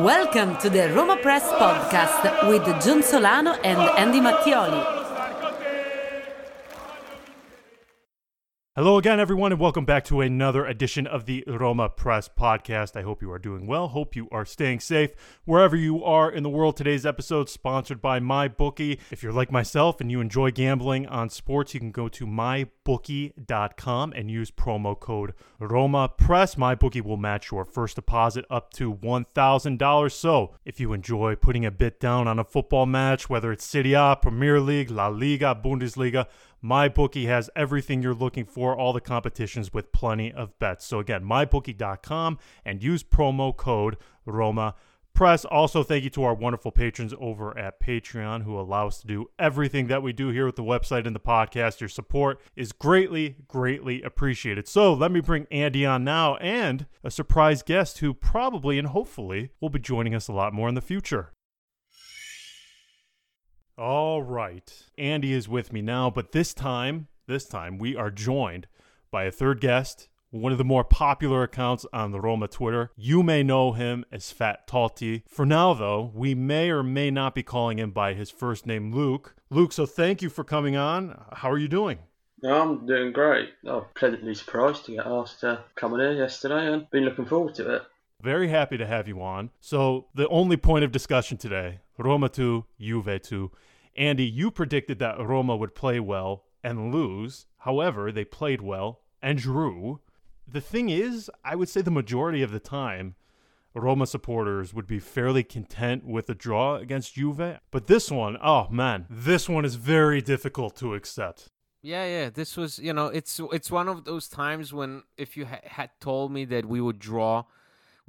Welcome to the Roma Press podcast with John Solano and Andy Mattioli. Hello again, everyone, and welcome back to another edition of the Roma Press podcast. I hope you are doing well. Hope you are staying safe wherever you are in the world. Today's episode sponsored by MyBookie. If you're like myself and you enjoy gambling on sports, you can go to mybookie.com and use promo code Roma Press. MyBookie will match your first deposit up to $1,000. So if you enjoy putting a bit down on a football match, whether it's Serie A, Premier League, La Liga, Bundesliga, MyBookie has everything you're looking for, all the competitions with plenty of bets. So again, mybookie.com and use promo code Roma Press. Also, thank you to our wonderful patrons over at Patreon who allow us to do everything that we do here with the website and the podcast. Your support is greatly, greatly appreciated. So, let me bring Andy on now and a surprise guest who probably and hopefully will be joining us a lot more in the future. All right. Andy is with me now, but this time, this time we are joined by a third guest, one of the more popular accounts on the Roma Twitter. You may know him as Fat Totti. For now, though, we may or may not be calling him by his first name, Luke. Luke, so thank you for coming on. How are you doing? No, I'm doing great. I'm pleasantly surprised to get asked to come on here yesterday and been looking forward to it. Very happy to have you on. So, the only point of discussion today Roma 2, Juve 2. Andy, you predicted that Roma would play well and lose. However, they played well and drew. The thing is, I would say the majority of the time, Roma supporters would be fairly content with a draw against Juve. But this one, oh man, this one is very difficult to accept. Yeah, yeah. This was, you know, it's it's one of those times when if you ha- had told me that we would draw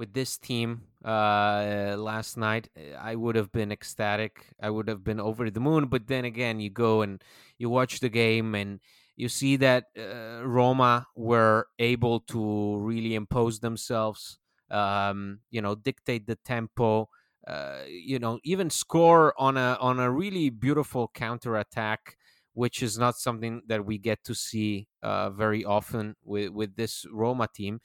with this team uh, last night, I would have been ecstatic. I would have been over the moon. But then again, you go and you watch the game and you see that uh, Roma were able to really impose themselves, um, you know, dictate the tempo. Uh, you know, even score on a on a really beautiful counter attack, which is not something that we get to see uh, very often with with this Roma team.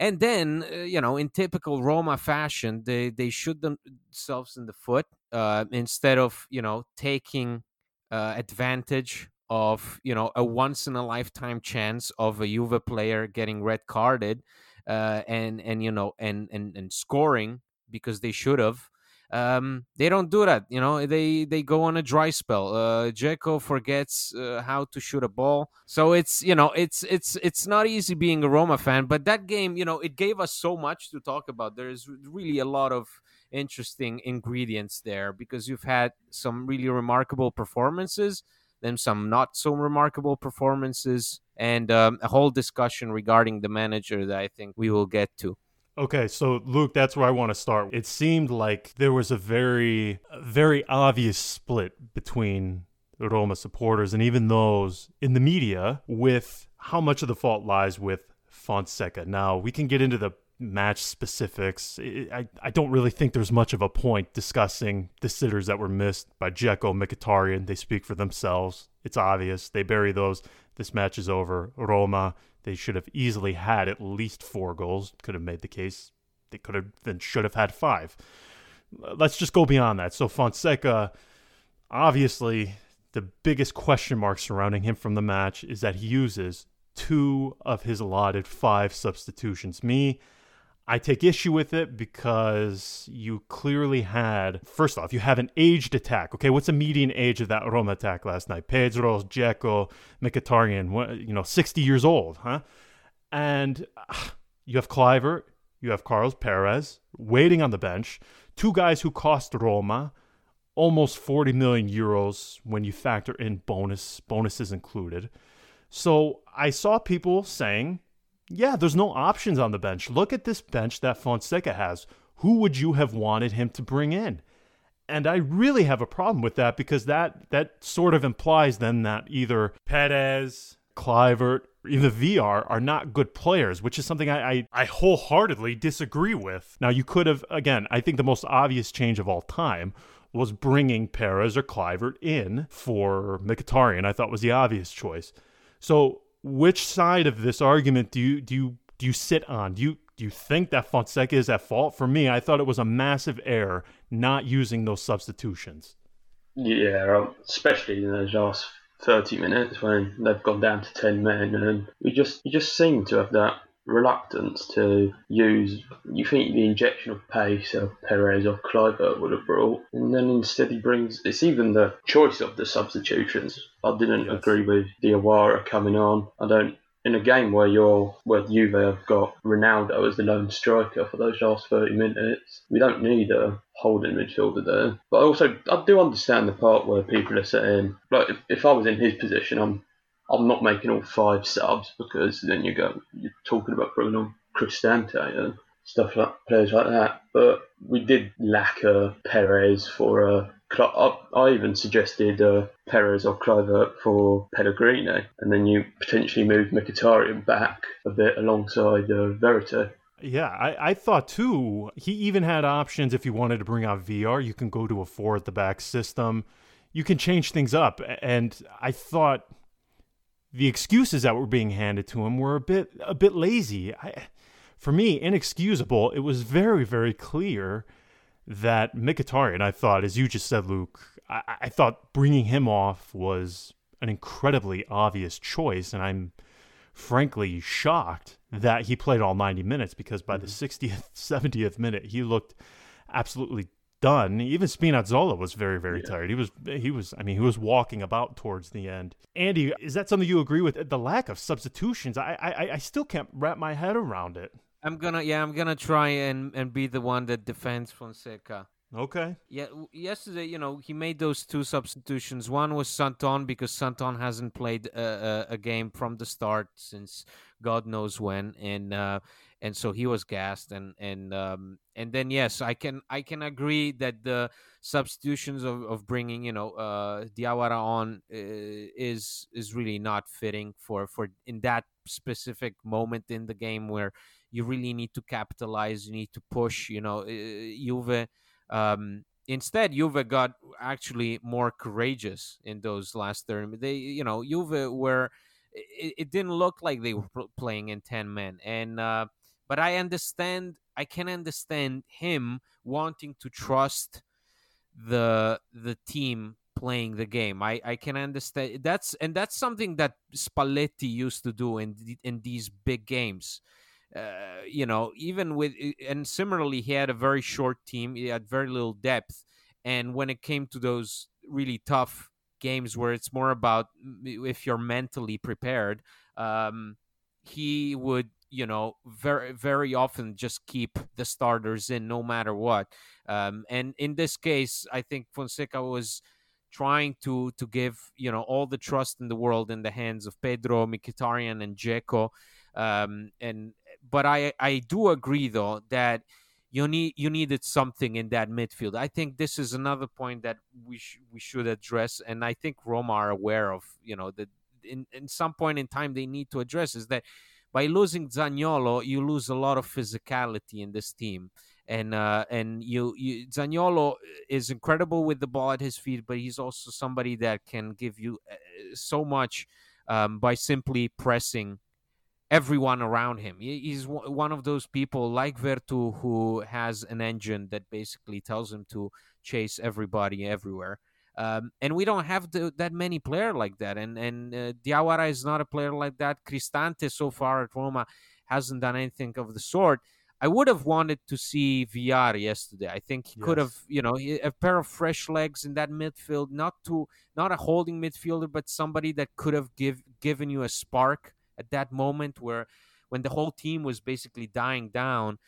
And then, uh, you know, in typical Roma fashion, they they shoot themselves in the foot uh, instead of you know taking uh, advantage of you know a once in a lifetime chance of a Juve player getting red carded uh, and and you know and and and scoring because they should have um, they don't do that. You know, they they go on a dry spell. Uh, Dzeko forgets uh, how to shoot a ball, so it's you know it's it's it's not easy being a Roma fan. But that game, you know, it gave us so much to talk about. There's really a lot of interesting ingredients there because you've had some really remarkable performances, then some not so remarkable performances, and um, a whole discussion regarding the manager that I think we will get to. Okay, so Luke, that's where I want to start. It seemed like there was a very, very obvious split between Roma supporters and even those in the media with how much of the fault lies with Fonseca. Now, we can get into the match specifics. I, I don't really think there's much of a point discussing the sitters that were missed by Dzeko, Mkhitaryan. They speak for themselves. It's obvious. They bury those. This match is over. Roma they should have easily had at least four goals. Could have made the case they could have then should have had five. Let's just go beyond that. So Fonseca, obviously, the biggest question mark surrounding him from the match is that he uses two of his allotted five substitutions. Me, I take issue with it because you clearly had, first off, you have an aged attack. Okay, what's the median age of that Roma attack last night? Pedro, Dzeko, Mkhitaryan, you know, 60 years old, huh? And uh, you have Kluivert, you have Carlos Perez waiting on the bench, two guys who cost Roma almost 40 million euros when you factor in bonus bonuses included. So I saw people saying, yeah, there's no options on the bench. Look at this bench that Fonseca has. Who would you have wanted him to bring in? And I really have a problem with that because that that sort of implies then that either Perez, Kluivert, even the Villar are not good players, which is something I, I, I wholeheartedly disagree with. Now, you could have, again, I think the most obvious change of all time was bringing Perez or Kluivert in for Mkhitaryan. I thought was the obvious choice. So, which side of this argument do you do you do you sit on? Do you do you think that Fonseca is at fault? For me, I thought it was a massive error not using those substitutions. Yeah, um, especially in those last 30 minutes when they've gone down to 10 men, and we just you just seem to have that reluctance to use. You think the injection of pace of Perez or Kluivert would have brought, and then instead he brings. It's even the choice of the substitutions. I didn't yes. agree with Diawara coming on. I don't in a game where you're where Juve have got Ronaldo as the lone striker for those last 30 minutes, we don't need a holding midfielder there. But also, I do understand the part where people are saying, like, if, if I was in his position, I'm I'm not making all five subs because then you go you're talking about Bruno Cristante and stuff like players like that. But we did lack a Perez for a I even suggested uh, Perez or Kluivert for Pellegrini, and then you potentially move Mkhitaryan back a bit alongside uh, Veretout. Yeah, I, I thought too. He even had options if you wanted to bring out Villar. You can go to a four at the back system. You can change things up. And I thought the excuses that were being handed to him were a bit a bit lazy. I, for me, inexcusable. It was very very clear that Mkhitaryan, I thought, as you just said, Luke, I, I thought bringing him off was an incredibly obvious choice, and I'm frankly shocked that he played all 90 minutes because by mm-hmm. the 60th, 70th minute, he looked absolutely done. Even Spinazzola was very, very yeah. tired. He was, he was, I mean, he was walking about towards the end. Andy, is that something you agree with? The lack of substitutions, I, I, I still can't wrap my head around it. I'm gonna yeah, I'm gonna try and and be the one that defends Fonseca. Okay. Yeah, yesterday, you know, he made those two substitutions. One was Santon because Santon hasn't played a, a, a game from the start since God knows when, and uh, and so he was gassed. And and um, and then yes, I can I can agree that the substitutions of, of bringing you know uh, Diawara on uh, is is really not fitting for for in that specific moment in the game where you really need to capitalize. You need to push. You know, Juve. Um, instead, Juve got actually more courageous in those last thirty. They, you know, Juve were. It, it didn't look like they were playing in ten men, and uh, but I understand. I can understand him wanting to trust the the team playing the game. I, I can understand that's and that's something that Spalletti used to do in in these big games. Uh, you know, even with and similarly, he had a very short team. He had very little depth, and when it came to those really tough games where it's more about if you're mentally prepared, um, he would you know very very often just keep the starters in no matter what. Um, and in this case, I think Fonseca was trying to to give you know all the trust in the world in the hands of Pedro Mkhitaryan and Dzeko. Um, and but I I do agree though that you need you needed something in that midfield. I think this is another point that we sh- we should address, and I think Roma are aware of. You know that in in some point in time they need to address is that by losing Zaniolo, you lose a lot of physicality in this team. And uh, and you, you Zaniolo is incredible with the ball at his feet, but he's also somebody that can give you uh, so much um, by simply pressing everyone around him. He's one of those people like Veretout who has an engine that basically tells him to chase everybody everywhere. Um, and we don't have the, that many players like that. And and uh, Diawara is not a player like that. Cristante so far at Roma hasn't done anything of the sort. I would have wanted to see Villar yesterday. I think he yes. could have, you know, a pair of fresh legs in that midfield, not to not a holding midfielder, but somebody that could have give given you a spark at that moment where when the whole team was basically dying down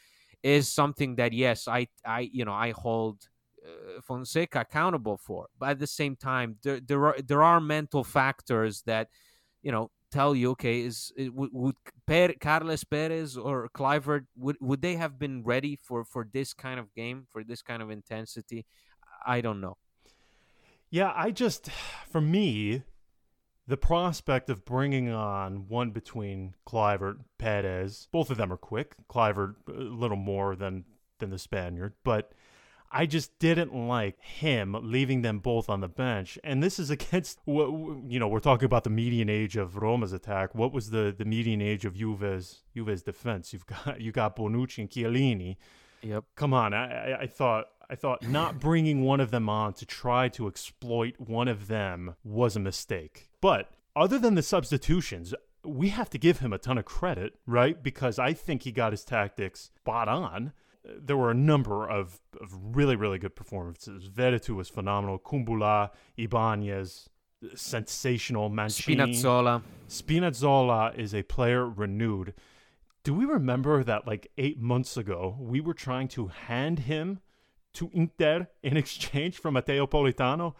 is something that yes i i you know i hold Uh, Fonseca accountable for. But at the same time, there there are there are mental factors that you know tell you, okay, is would, would per, Carles Perez or Kluivert would would they have been ready for for this kind of game for this kind of intensity? I don't know. Yeah, I just for me, the prospect of bringing on one between Kluivert, Perez, both of them are quick. Kluivert a little more than than the Spaniard, but I just didn't like him leaving them both on the bench. And this is against what you know, we're talking about the median age of Roma's attack. What was the the median age of Juve's Juve's defense? You've got you got Bonucci and Chiellini. Yep. Come on, I, I, I thought I thought not bringing one of them on to try to exploit one of them was a mistake. But other than the substitutions, we have to give him a ton of credit, right? Because I think he got his tactics spot on. There were a number of, of really, really good performances. Veretout was phenomenal. Kumbulla, Ibanez, sensational. Mancini. Spinazzola. Spinazzola is a player renewed. Do we remember that like eight months ago, we were trying to hand him to Inter in exchange for Matteo Politano?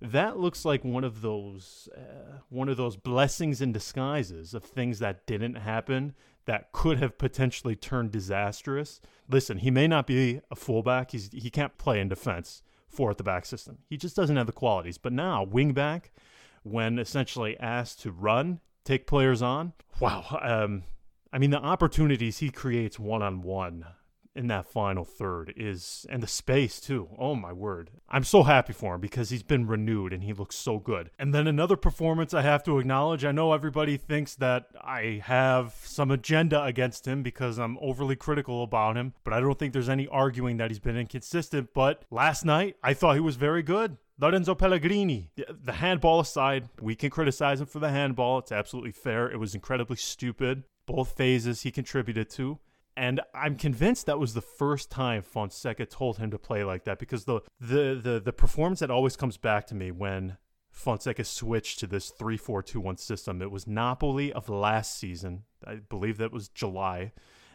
That looks like one of those uh, one of those blessings in disguises of things that didn't happen that could have potentially turned disastrous. Listen, he may not be a fullback. He's he can't play in defense for at the back system. He just doesn't have the qualities. But now, wingback, when essentially asked to run, take players on, wow. Um, I mean, the opportunities he creates one on one in that final third is, and the space too. Oh my word. I'm so happy for him because he's been renewed and he looks so good. And then another performance I have to acknowledge. I know everybody thinks that I have some agenda against him because I'm overly critical about him, but I don't think there's any arguing that he's been inconsistent. But last night, I thought he was very good. Lorenzo Pellegrini, the handball aside, we can criticize him for the handball. It's absolutely fair. It was incredibly stupid. Both phases he contributed to. And I'm convinced that was the first time Fonseca told him to play like that because the the the, the performance that always comes back to me when Fonseca switched to this 3-4-2-1 system. It was Napoli of last season. I believe that was July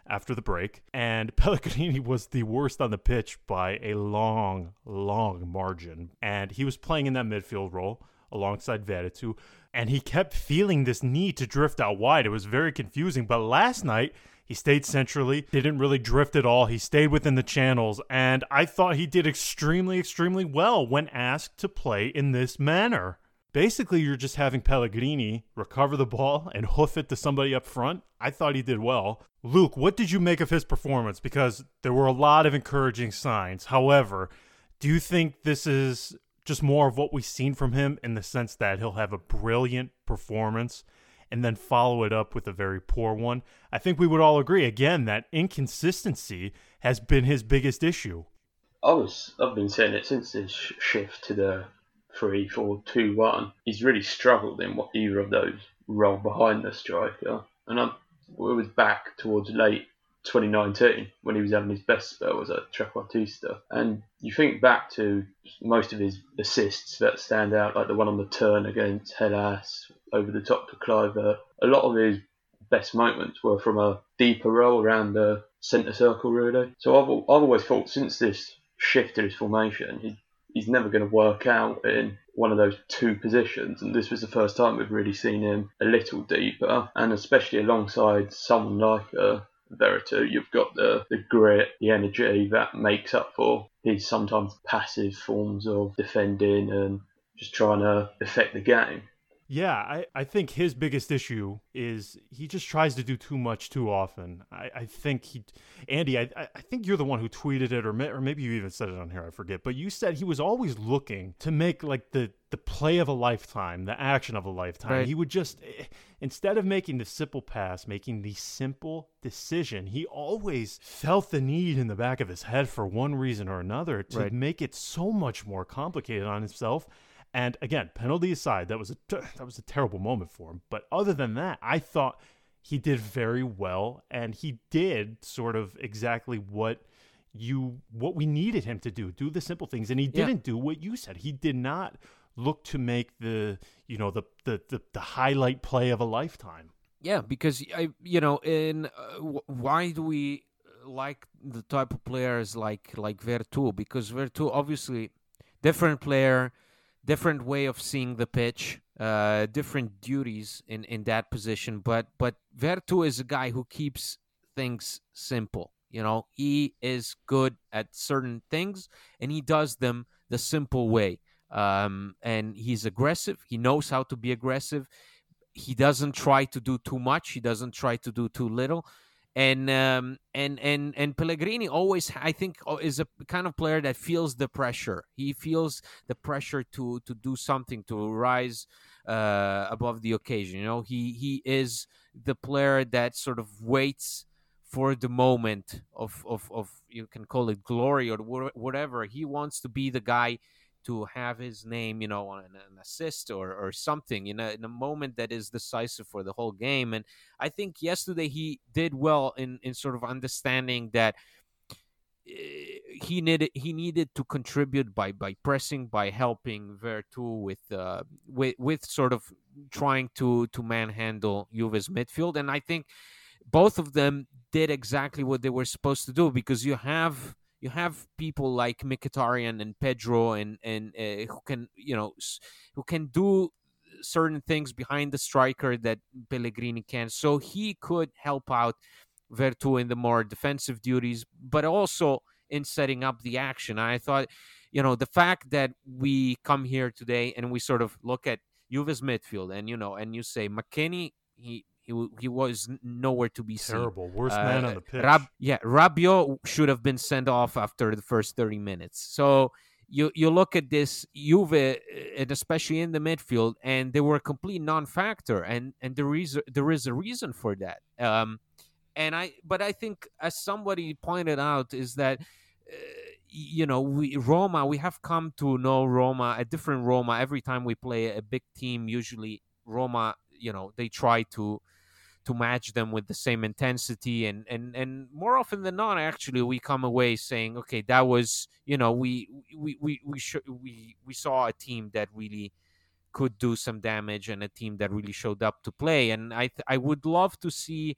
after the break. And Pellegrini was the worst on the pitch by a long, long margin. And he was playing in that midfield role alongside Veretout. And he kept feeling this need to drift out wide. It was very confusing. But last night, he stayed centrally, didn't really drift at all. He stayed within the channels, and I thought he did extremely, extremely well when asked to play in this manner. Basically, you're just having Pellegrini recover the ball and hoof it to somebody up front. I thought he did well. Luke, what did you make of his performance? Because there were a lot of encouraging signs. However, do you think this is just more of what we've seen from him in the sense that he'll have a brilliant performance and then follow it up with a very poor one. I think we would all agree again that inconsistency has been his biggest issue. I was I've been saying it since this shift to the three four two one. He's really struggled in what either of those role behind the striker, and I was back towards late 2019 when he was having his best spell was at Trequartista. And you think back to most of his assists that stand out, like the one on the turn against Hellas, over the top to Kluivert. A lot of his best moments were from a deeper role around the centre circle, really. So I've, I've always thought since this shift to his formation, he, he's never going to work out in one of those two positions. And this was the first time we've really seen him a little deeper, and especially alongside someone like uh, Veretout, you've got the, the grit, the energy that makes up for his sometimes passive forms of defending and just trying to affect the game. Yeah, I, I think his biggest issue is he just tries to do too much too often. I, I think he, Andy, I, I think you're the one who tweeted it, or may, or maybe you even said it on here. I forget, but you said he was always looking to make like the the play of a lifetime, the action of a lifetime. Right. He would just eh, instead of making the simple pass, making the simple decision, he always felt the need in the back of his head for one reason or another to right. make it so much more complicated on himself and again, penalty aside, that was a that was a terrible moment for him. But other than that, I thought he did very well, and he did sort of exactly what you what we needed him to do do the simple things and he didn't yeah. do what you said he did not look to make the you know the the the, the highlight play of a lifetime yeah because i you know in uh, why do we like the type of players like like Veretout because Veretout obviously different player, different way of seeing the pitch, uh, different duties in in that position. But but Veretout is a guy who keeps things simple. You know, he is good at certain things and he does them the simple way. Um, and he's aggressive. He knows how to be aggressive. He doesn't try to do too much. He doesn't try to do too little. And um, and and and Pellegrini always, I think, is a kind of player that feels the pressure. He feels the pressure to to do something to rise uh, above the occasion. You know, he he is the player that sort of waits for the moment of, of, of you can call it glory or whatever. He wants to be the guy to have his name, you know, on an assist or, or something in a, in a moment that is decisive for the whole game. And I think yesterday he did well in, in sort of understanding that eh, he needed he needed to contribute by by pressing by helping Veretout with uh with with sort of trying to to manhandle Juve's midfield and I think both of them did exactly what they were supposed to do because you have you have people like Mkhitaryan and Pedro and and uh, who can you know who can do certain things behind the striker that Pellegrini can. So he could help out Veretout in the more defensive duties, but also in setting up the action. I thought, you know, the fact that we come here today and we sort of look at Juve's midfield and you know, and you say McKennie, he he, he was nowhere to be seen. Terrible. seen. Worst uh, man on the pitch. Rab- yeah, Rabiot should have been sent off after the first 30 minutes. So you you look at this Juve, uh, and especially in the midfield, and they were a complete non-factor, and and there is there is a reason for that. Um, and I but I think as somebody pointed out is that. Uh, you know, we Roma, we have come to know Roma, a different Roma every time we play a big team. Usually, Roma, you know, they try to to match them with the same intensity and and and more often than not actually we come away saying okay that was you know we we we we sh- we, we saw a team that really could do some damage and a team that really showed up to play. And i th- i would love to see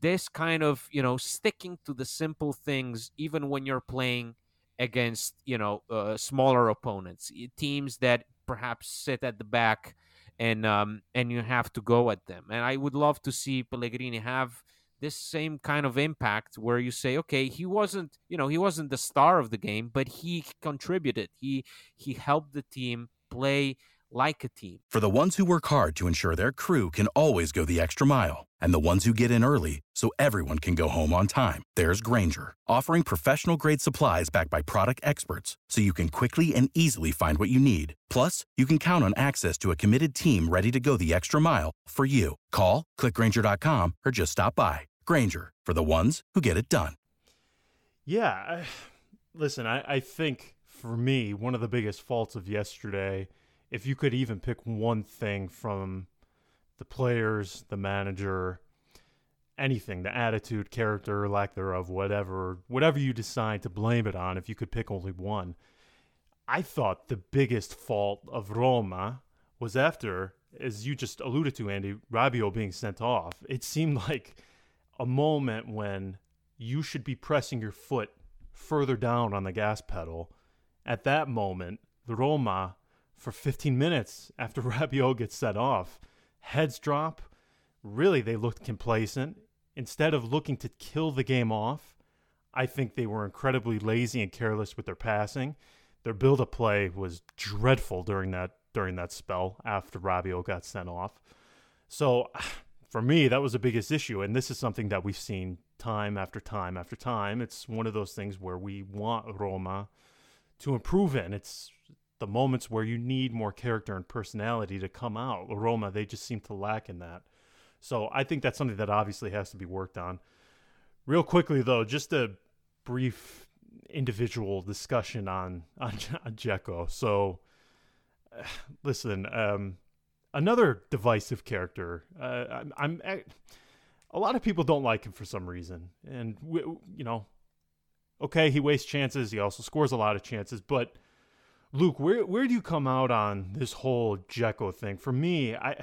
this kind of you know sticking to the simple things even when you're playing against you know uh, smaller opponents teams that perhaps sit at the back and um, and you have to go at them. And I would love to see Pellegrini have this same kind of impact where you say, okay, he wasn't, you know, he wasn't the star of the game, but he contributed. He he helped the team play like a team. For the ones who work hard to ensure their crew can always go the extra mile, and the ones who get in early so everyone can go home on time, there's Grainger, offering professional grade supplies backed by product experts so you can quickly and easily find what you need. Plus, you can count on access to a committed team ready to go the extra mile for you. Call, clickgrainger.com, or just stop by. Grainger, for the ones who get it done. Yeah. I, listen, I, I think for me, one of the biggest faults of yesterday – if you could even pick one thing from the players, the manager, anything, the attitude, character, lack thereof, whatever, whatever you decide to blame it on, if you could pick only one, I thought the biggest fault of Roma was after, as you just alluded to, Andy, Rabiot being sent off. It seemed like a moment when you should be pressing your foot further down on the gas pedal. At that moment, the Roma for 15 minutes after Rabiot gets set off. Heads drop. Really, they looked complacent. Instead of looking to kill the game off, I think they were incredibly lazy and careless with their passing. Their build-up play was dreadful during that during that spell after Rabiot got sent off. So, for me, that was the biggest issue, and this is something that we've seen time after time after time. It's one of those things where we want Roma to improve in. It's the moments where you need more character and personality to come out. Roma, they just seem to lack in that. So I think that's something that obviously has to be worked on. Real quickly though, just a brief individual discussion on on, on Dzeko. So listen, um, another divisive character. Uh, I'm, I'm I, a lot of people don't like him for some reason, and we, you know, okay, he wastes chances. He also scores a lot of chances, but Luke, where where do you come out on this whole Dzeko thing? For me, I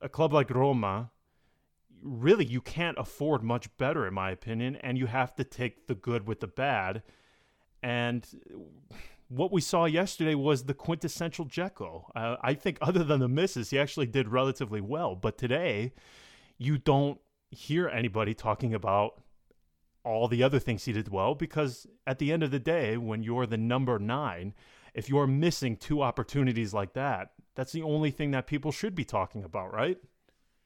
a club like Roma, really you can't afford much better in my opinion and you have to take the good with the bad and what we saw yesterday was the quintessential Dzeko. Uh, I think other than the misses, he actually did relatively well. But today, you don't hear anybody talking about all the other things he did well because at the end of the day, when you're the number nine, if you're missing two opportunities like that, that's the only thing that people should be talking about, right?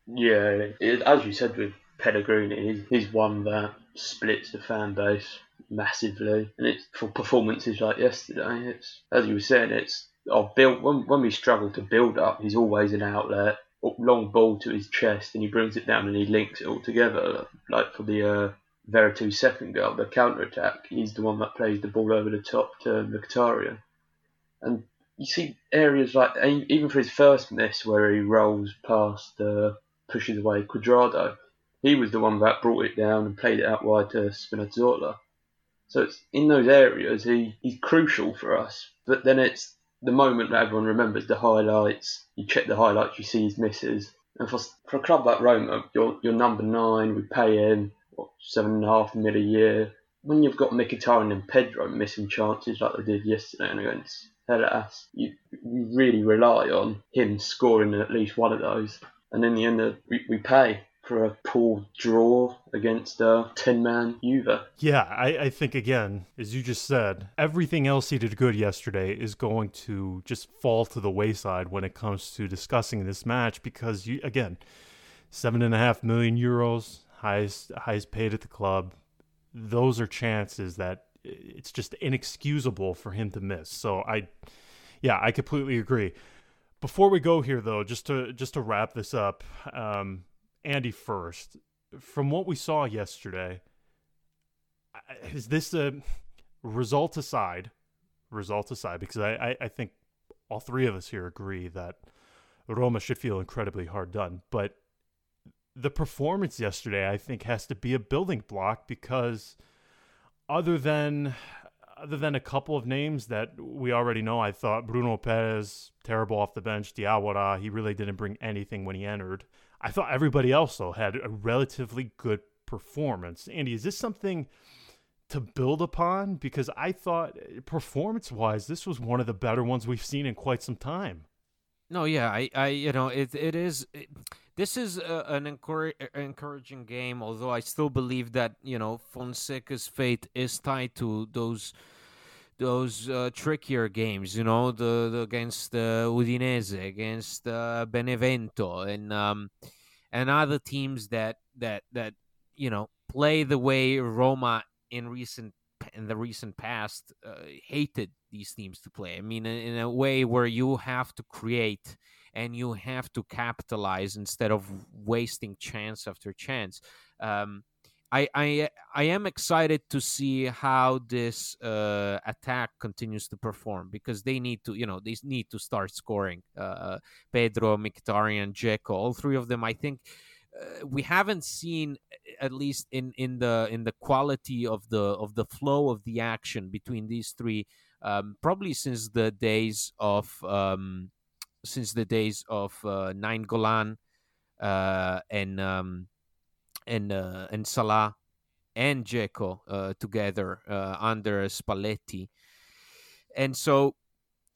Yeah, it, as you said with Pellegrini, he's one that splits the fan base massively, and it's for performances like yesterday. It's as you were saying, it's I've built when when we struggle to build up, he's always an outlet, long ball to his chest, and he brings it down and he links it all together. Like for the uh, Veretout second goal, the counter attack, he's the one that plays the ball over the top to Mkhitaryan, and you see areas like even for his first miss where he rolls past, uh, pushes away Cuadrado. He was the one that brought it down and played it out wide to Spinazzola. So it's in those areas he, he's crucial for us. But then it's the moment that everyone remembers the highlights. You check the highlights, you see his misses. And for, for a club like Roma, you're, you're number nine. We pay him what, seven and a half mil a year. When you've got Mkhitaryan and Pedro missing chances like they did yesterday and against Hellas, you, you really rely on him scoring at least one of those. And in the end, uh, we, we pay for a poor draw against a 10 man Juve. Yeah, I, I, think, again, as you just said, everything else he did good yesterday is going to just fall to the wayside when it comes to discussing this match because, you again, seven and a half million euros, highest, highest paid at the club. Those are chances that it's just inexcusable for him to miss. So I, yeah, I completely agree. Before we go here, though, just to just to wrap this up, um, Andy first. From what we saw yesterday, is this a result aside? Result aside, because I, I, I think all three of us here agree that Roma should feel incredibly hard done. But the performance yesterday, I think, has to be a building block because other than other than a couple of names that we already know, I thought Bruno Peres terrible off the bench. Diawara, he really didn't bring anything when he entered. I thought everybody else though had a relatively good performance. Andy, is this something to build upon? Because I thought performance wise, this was one of the better ones we've seen in quite some time. No, yeah, I, I, you know, it, it is. It, this is an encouraging game. Although I still believe that you know Fonseca's fate is tied to those those uh, trickier games. You know, the, the against uh, Udinese, against uh, Benevento, and um, and other teams that that that you know play the way Roma in recent in the recent past uh, hated these teams to play. I mean, in, in a way where you have to create and you have to capitalize instead of wasting chance after chance. Um, I, I I am excited to see how this uh, attack continues to perform because they need to you know they need to start scoring. Uh, Pedro, Mkhitaryan, Dzeko, all three of them. I think uh, we haven't seen at least in in the in the quality of the of the flow of the action between these three um, probably since the days of um, since the days of uh, Nainggolan uh, and um, and uh, and Salah and Dzeko uh, together uh, under Spalletti, and so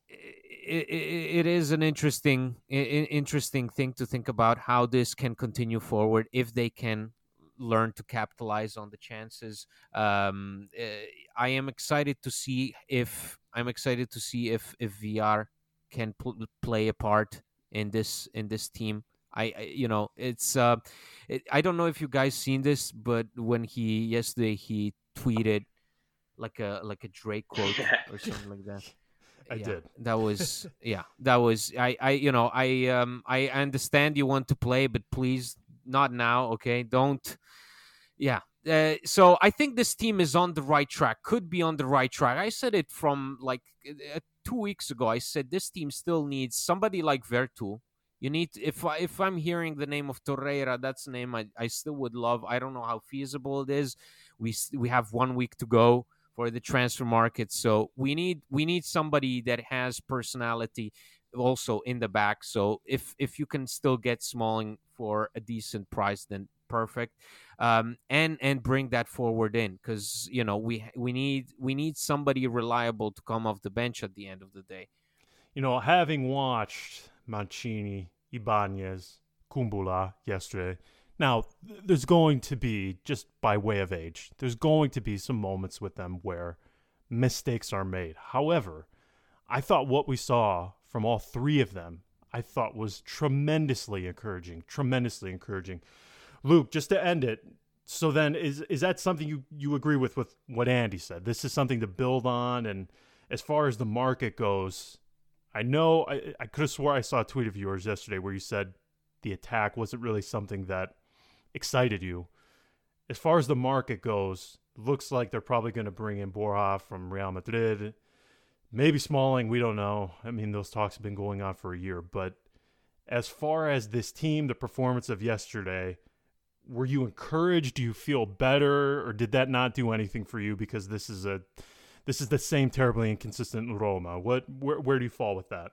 it, it, it is an interesting interesting thing to think about how this can continue forward if they can learn to capitalize on the chances. Um, eh, I am excited to see if I'm excited to see if if Villar can pl- play a part in this in this team. I, I you know it's uh, it, I don't know if you guys seen this, but when he yesterday he tweeted like a like a Drake quote or something like that. I yeah, did. That was yeah. That was I I you know I um I understand you want to play, but please not now. Okay, don't. Yeah. Uh, so I think this team is on the right track. Could be on the right track. I said it from like uh, two weeks ago. I said this team still needs somebody like Veretout. you need if I, if I'm hearing the name of Torreira, that's a name I, I still would love. I don't know how feasible it is. We we have one week to go for the transfer market, so we need we need somebody that has personality also in the back. So if if you can still get Smalling for a decent price, then perfect, um, and and bring that forward in because you know we we need we need somebody reliable to come off the bench at the end of the day. You know, having watched Mancini, Ibanez, Kumbulla yesterday, now there's going to be just by way of age, there's going to be some moments with them where mistakes are made. However, I thought what we saw from all three of them, I thought was tremendously encouraging, tremendously encouraging. Luke, just to end it, so then is is that something you you agree with with what Andy said? This is something to build on and as far as the market goes, I know I, I could have swore I saw a tweet of yours yesterday where you said the attack wasn't really something that excited you. As far as the market goes, looks like they're probably going to bring in Borja from Real Madrid. Maybe Smalling, we don't know. I mean, those talks have been going on for a year. But as far as this team, the performance of yesterday, were you encouraged? Do you feel better, or did that not do anything for you because this is a this is the same terribly inconsistent Roma? What where where do you fall with that?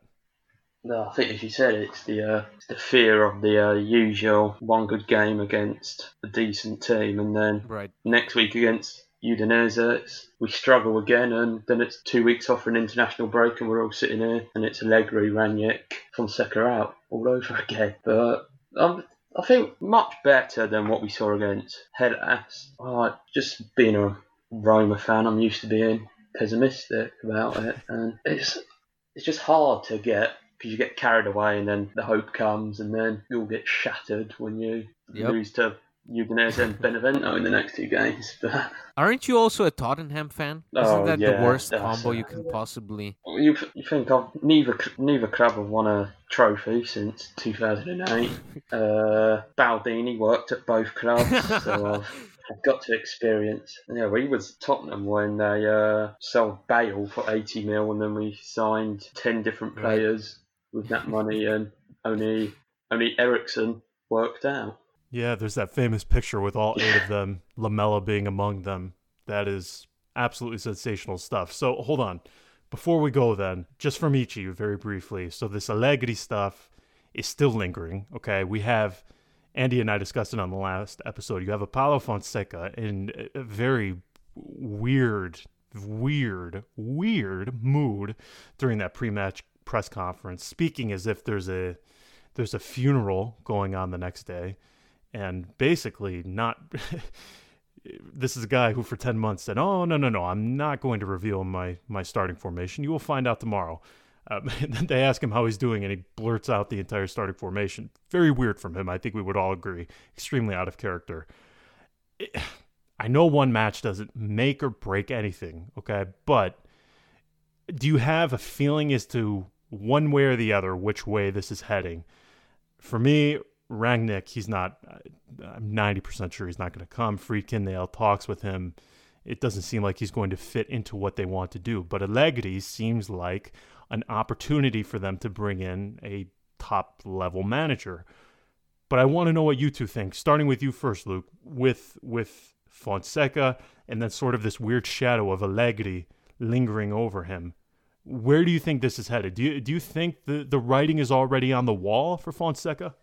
No, I think as you said, it's the uh, it's the fear of the uh, usual one good game against a decent team, and then Right. next week against Udinese, it's, we struggle again, and then it's two weeks off for an international break, and we're all sitting here, and it's Allegri, Rangnick, Fonseca out all over again. But um, I think much better than what we saw against Hellas. Uh, just being a Roma fan, I'm used to being pessimistic about it, and it's it's just hard to get because you get carried away and then the hope comes and then you all get shattered when you Yep. lose to Udinese and Benevento in the next two games. But Aren't you also a Tottenham fan? Isn't Oh, that yeah, the worst combo you can possibly? you, you think I've, neither neither club have won a trophy since 2008. uh, Baldini worked at both clubs, so I've, I've got to experience. Yeah, we was Tottenham when they uh, sold Bale for 80 mil, and then we signed 10 different players with that money, and only only Eriksen worked out. Yeah, there's that famous picture with all eight of them, Lamela being among them. That is absolutely sensational stuff. So hold on. Before we go then, just from Ichi very briefly. So this Allegri stuff is still lingering. Okay. We have Andy and I discussed it on the last episode. You have a Paulo Fonseca in a very weird, weird, weird mood during that pre-match press conference, speaking as if there's a there's a funeral going on the next day, and basically not. this is a guy who for 10 months said, Oh, no, no, no, I'm not going to reveal my, my starting formation. You will find out tomorrow. Um, they ask him how he's doing, and he blurts out the entire starting formation. Very weird from him. I think we would all agree. Extremely out of character. I know one match doesn't make or break anything, okay? But do you have a feeling as to one way or the other which way this is heading? For me, Rangnick, he's not. Uh, I'm 90% sure he's not going to come. Friedkin, they all talks with him. It doesn't seem like he's going to fit into what they want to do. But Allegri seems like an opportunity for them to bring in a top level manager. But I want to know what you two think. Starting with you first, Luke, with with Fonseca and then sort of this weird shadow of Allegri lingering over him. Where do you think this is headed? Do you do you think the, the writing is already on the wall for Fonseca?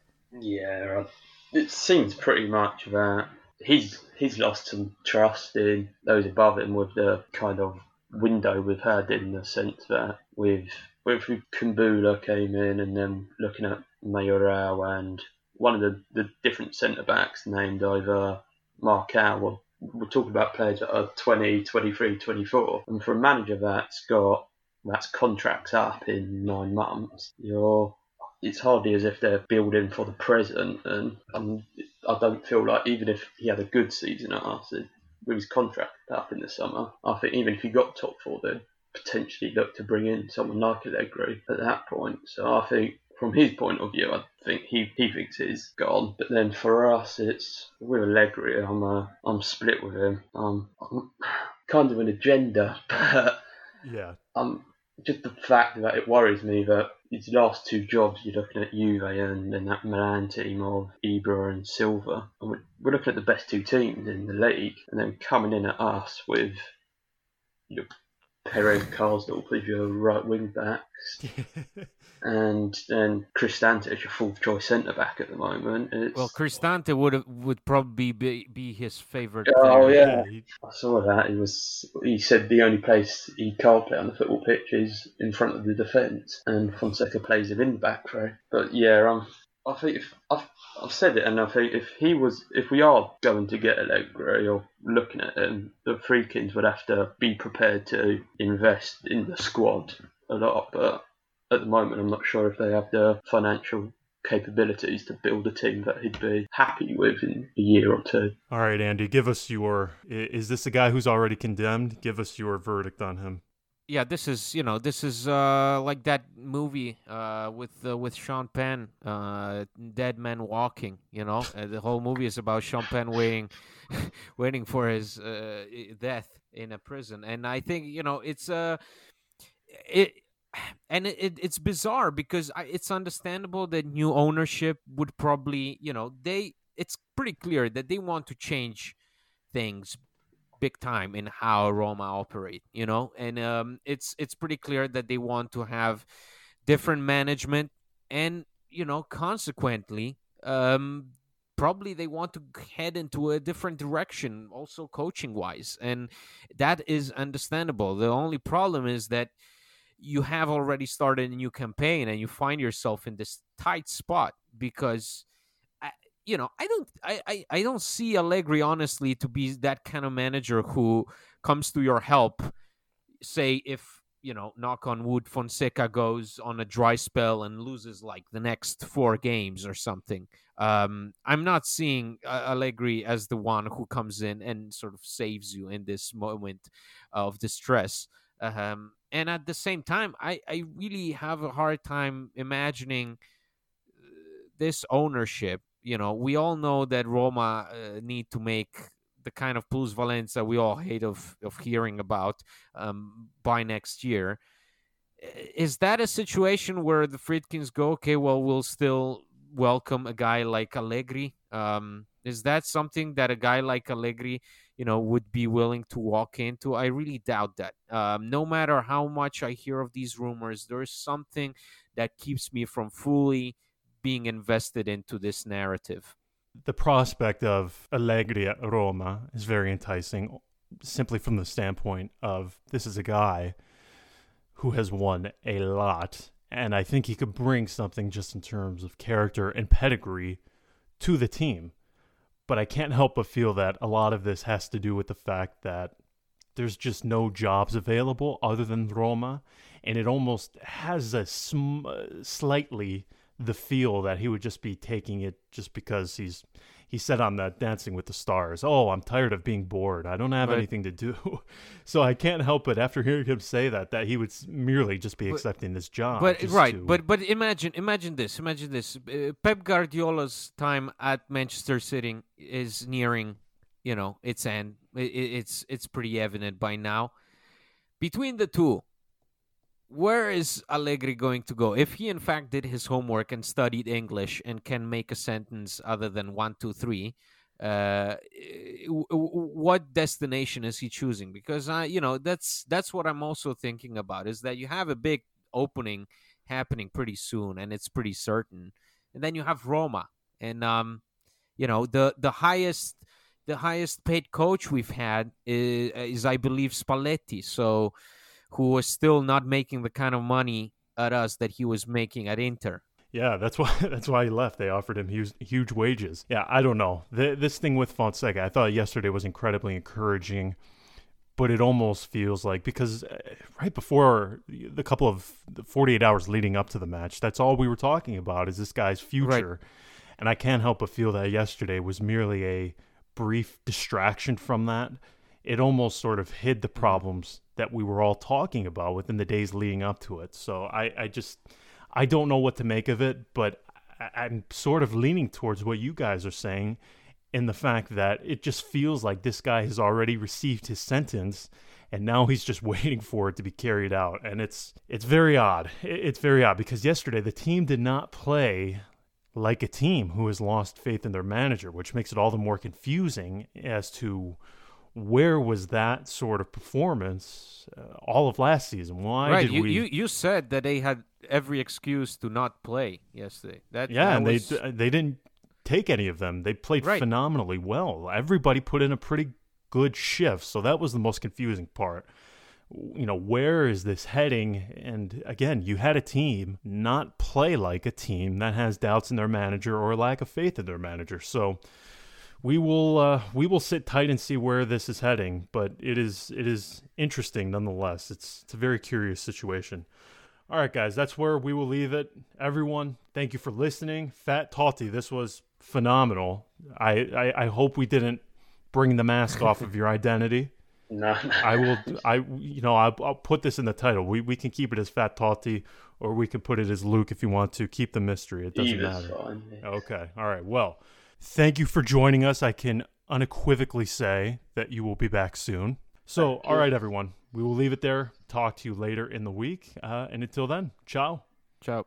Yeah, it seems pretty much that he's he's lost some trust in those above him with the kind of window we've had in the sense that with with Kumbulla came in and then looking at Mayoral and one of the, the different centre backs named either Marcal or we're talking about players that are 20, 23, 24 and for a manager that's got that's contracts up in nine months you're it's hardly as if they're building for the present, and um, I don't feel like even if he had a good season at us with his contract up in the summer, I think even if he got top four, they'd potentially look to bring in someone like Allegri at that point. So I think from his point of view, I think he, he thinks he's gone. But then for us, it's with Allegri, I'm uh, I'm split with him. Um, I'm kind of an agenda, but Yeah. um, just the fact that it worries me that his last two jobs, you're looking at Juve and, and that Milan team of Ibra and Silva, and we're, looking at the best two teams in the league, and then coming in at us with you know, Peres Karsdorp as your right wing backs, and then Cristante as your fourth choice centre back at the moment. It's, Well, Cristante would would probably be, be his favorite. Oh player. yeah, he- I saw that. He was. He said the only place he can't play on the football pitch is in front of the defence, and Fonseca plays him in the back row. But yeah, um, I think if I've, I've said it, and I think if he was, if we are going to get Allegri or looking at him, the Friedkins would have to be prepared to invest in the squad a lot. But at the moment, I'm not sure if they have the financial capabilities to build a team that he'd be happy with in a year or two. All right, Andy, give us your. Is this a guy who's already condemned? Give us your verdict on him. Yeah, this is you know this is uh, like that movie uh, with uh, with Sean Penn, uh, Dead Man Walking. You know, uh, the whole movie is about Sean Penn waiting, waiting for his uh, death in a prison, and I think you know it's uh, it. And it, it, it's bizarre because I, it's understandable that new ownership would probably, you know, they. It's pretty clear that they want to change things big time in how Roma operate, you know, and um, it's it's pretty clear that they want to have different management, and you know, consequently, um, probably they want to head into a different direction, also coaching wise, and that is understandable. The only problem is that you have already started a new campaign and you find yourself in this tight spot because you know i don't I, I i don't see allegri honestly to be that kind of manager who comes to your help say if you know knock on wood fonseca goes on a dry spell and loses like the next four games or something. Um i'm not seeing uh, allegri as the one who comes in and sort of saves you in this moment of distress. Um and at the same time i i really have a hard time imagining uh, this ownership you know we all know that roma uh, need to make the kind of plus valenza we all hate of of hearing about um, by next year. Is that a situation where the Friedkins go okay well we'll still welcome a guy like Allegri um, is that something that a guy like Allegri you know would be willing to walk into? I really doubt that. Um, no matter how much i hear of these rumors there's something that keeps me from fully being invested into this narrative The prospect of Allegri at Roma is very enticing, simply from the standpoint of this is a guy who has won a lot, and I think he could bring something just in terms of character and pedigree to the team. But I can't help but feel that a lot of this has to do with the fact that there's just no jobs available other than Roma, and it almost has a sm- uh, slightly the feel that he would just be taking it just because he's he said on the Dancing with the Stars, "Oh, I'm tired of being bored. I don't have Right. anything to do." so I can't help but after hearing him say that that he would merely just be But- accepting this job. but right to- but but imagine imagine this imagine this uh, pep guardiola's time at manchester city is nearing you know its end I- I- it's it's pretty evident by now between the two where is allegri going to go? If he in fact did his homework and studied english and can make a sentence other than one two three uh what destination is he choosing? Because i you know that's that's what i'm also thinking about is that you have a big opening happening pretty soon and it's pretty certain. And then you have roma. And um you know the the highest the highest paid coach we've had is, is i believe spalletti. So who was still not making the kind of money at us that he was making at inter Yeah, that's why that's why he left. They offered him huge, huge wages. Yeah, I don't know. Th this thing with Fonseca, I thought yesterday was incredibly encouraging, but it almost feels like because uh, right before the couple of 48 hours leading up to the match, that's all we were talking about is this guy's future. And I can't help but feel that yesterday was merely a brief distraction from that. It almost sort of hid the mm-hmm. problems that we were all talking about within the days leading up to it. So I, I just I don't know what to make of it, but I- I'm sort of leaning towards what you guys are saying in the fact that it just feels like this guy has already received his sentence and now he's just waiting for it to be carried out. And it's it's very odd. It's very odd because yesterday the team did not play like a team who has lost faith in their manager which makes it all the more confusing as to where was that sort of performance uh, all of last season? Why right. did You, we? you you said that they had every excuse to not play yesterday. That yeah, that and was, they they didn't take any of them. They played Right. phenomenally well. Everybody put in a pretty good shift, so that was the most confusing part. You know, where is this heading? And again, you had a team not play like a team that has doubts in their manager or lack of faith in their manager. So we will uh, we will sit tight and see where this is heading. But it is it is interesting nonetheless. It's it's a very curious situation. All right, guys, that's where we will leave it. Everyone, thank you for listening. Fat Totti, this was phenomenal. I, I, I hope we didn't bring the mask off of your identity. No. I will, I, you know, I'll, I'll put this in the title. We, we can keep it as Fat Totti, or we can put it as Luke if you want to. Keep the mystery. It doesn't Either's matter. Okay. All right. Well, thank you for joining us. I can unequivocally say that you will be back soon. So, all right, everyone, we will leave it there. Talk to you later in the week. Uh, and until then, ciao. Ciao.